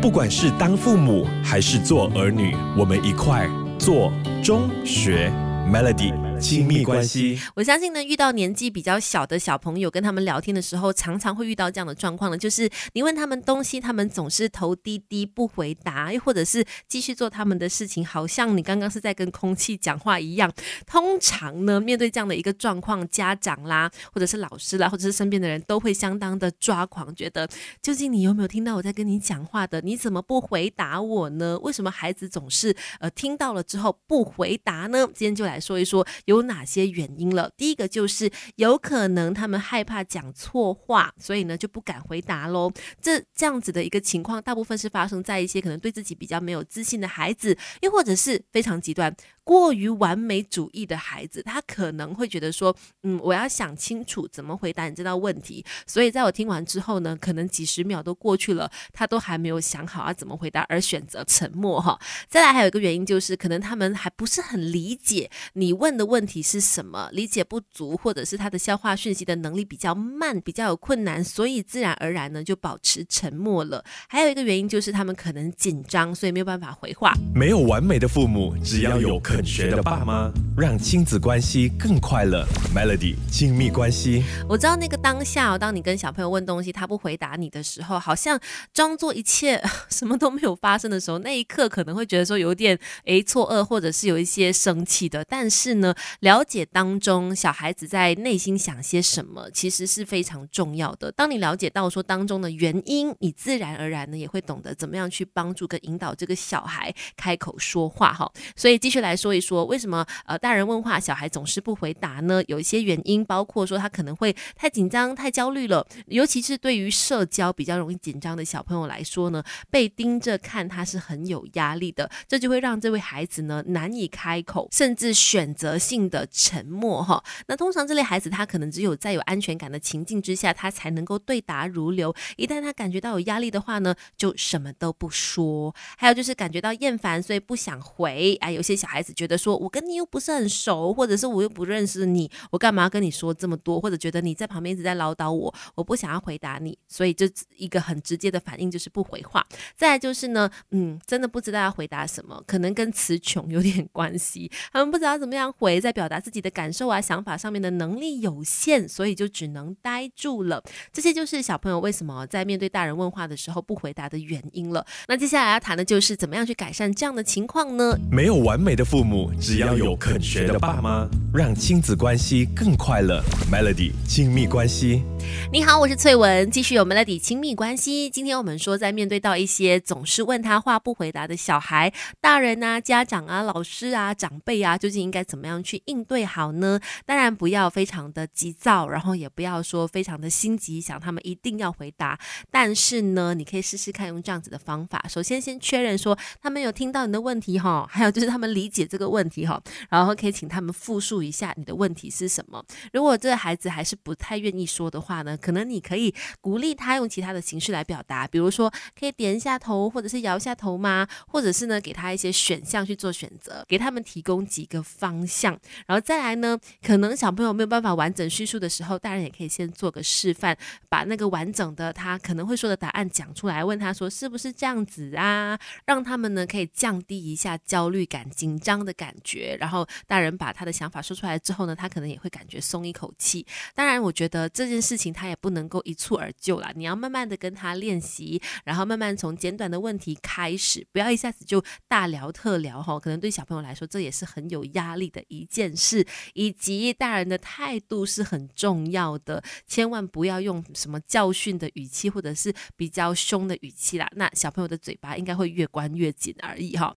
不管是当父母还是做儿女，我们一块做中学 Melody 亲密关系。我相信呢，遇到年纪比较小的小朋友，跟他们聊天的时候，常常会遇到这样的状况呢，就是你问他们东西，他们总是头低低不回答，又或者是继续做他们的事情，好像你刚刚是在跟空气讲话一样。通常呢，面对这样的一个状况，家长啦，或者是老师啦，或者是身边的人都会相当的抓狂，觉得究竟你有没有听到我在跟你讲话的？你怎么不回答我呢？为什么孩子总是呃听到了之后不回答呢？今天就来说一说有哪些原因了。第一个就是有可能他们害怕讲错话，所以呢就不敢回答喽。这这样子的一个情况，大部分是发生在一些可能对自己比较没有自信的孩子，又或者是非常极端。过于完美主义的孩子，他可能会觉得说，嗯，我要想清楚怎么回答你这道问题。所以在我听完之后呢，可能几十秒都过去了，他都还没有想好要怎么回答，而选择沉默哈。再来还有一个原因就是，可能他们还不是很理解你问的问题是什么，理解不足，或者是他的消化讯息的能力比较慢，比较有困难，所以自然而然呢就保持沉默了。还有一个原因就是他们可能紧张，所以没有办法回话。没有完美的父母，只要有肯学的爸妈，让亲子关系更快乐。Melody 亲密关系，我知道那个当下，当你跟小朋友问东西，他不回答你的时候，好像装作一切什么都没有发生的时候，那一刻可能会觉得说有点诶错愕，或者是有一些生气的。但是呢，了解当中小孩子在内心想些什么，其实是非常重要的。当你了解到说当中的原因，你自然而然呢也会懂得怎么样去帮助跟引导这个小孩开口说话哈。所以继续来说一说。为什么呃大人问话，小孩总是不回答呢？有一些原因，包括说他可能会太紧张、太焦虑了，尤其是对于社交比较容易紧张的小朋友来说呢，被盯着看他是很有压力的，这就会让这位孩子呢难以开口，甚至选择性的沉默哈。那通常这类孩子他可能只有在有安全感的情境之下，他才能够对答如流。一旦他感觉到有压力的话呢，就什么都不说。还有就是感觉到厌烦，所以不想回。哎，有些小孩子觉得说。我跟你又不是很熟，或者是我又不认识你，我干嘛跟你说这么多？或者觉得你在旁边一直在唠叨我，我不想要回答你，所以就一个很直接的反应就是不回话。再就是呢，嗯，真的不知道要回答什么，可能跟词穷有点关系。他们不知道怎么样回，在表达自己的感受啊、想法上面的能力有限，所以就只能呆住了。这些就是小朋友为什么在面对大人问话的时候不回答的原因了。那接下来要谈的就是怎么样去改善这样的情况呢？没有完美的父母。只要有肯学的爸妈，让亲子关系更快乐。Melody 亲密关系，你好，我是翠文，继续有 Melody 亲密关系。今天我们说，在面对到一些总是问他话不回答的小孩、大人啊、家长啊、老师啊、长辈啊，究竟应该怎么样去应对好呢？当然不要非常的急躁，然后也不要说非常的心急，想他们一定要回答。但是呢，你可以试试看用这样子的方法。首先，先确认说他们有听到你的问题哈，还有就是他们理解这个问题。哈，然后可以请他们复述一下你的问题是什么。如果这个孩子还是不太愿意说的话呢，可能你可以鼓励他用其他的形式来表达，比如说可以点一下头，或者是摇一下头吗？或者是呢，给他一些选项去做选择，给他们提供几个方向。然后再来呢，可能小朋友没有办法完整叙述的时候，大人也可以先做个示范，把那个完整的他可能会说的答案讲出来，问他说是不是这样子啊？让他们呢可以降低一下焦虑感、紧张的感。觉，然后大人把他的想法说出来之后呢，他可能也会感觉松一口气。当然，我觉得这件事情他也不能够一蹴而就啦，你要慢慢的跟他练习，然后慢慢从简短的问题开始，不要一下子就大聊特聊哈。可能对小朋友来说，这也是很有压力的一件事。以及大人的态度是很重要的，千万不要用什么教训的语气或者是比较凶的语气啦。那小朋友的嘴巴应该会越关越紧而已哈。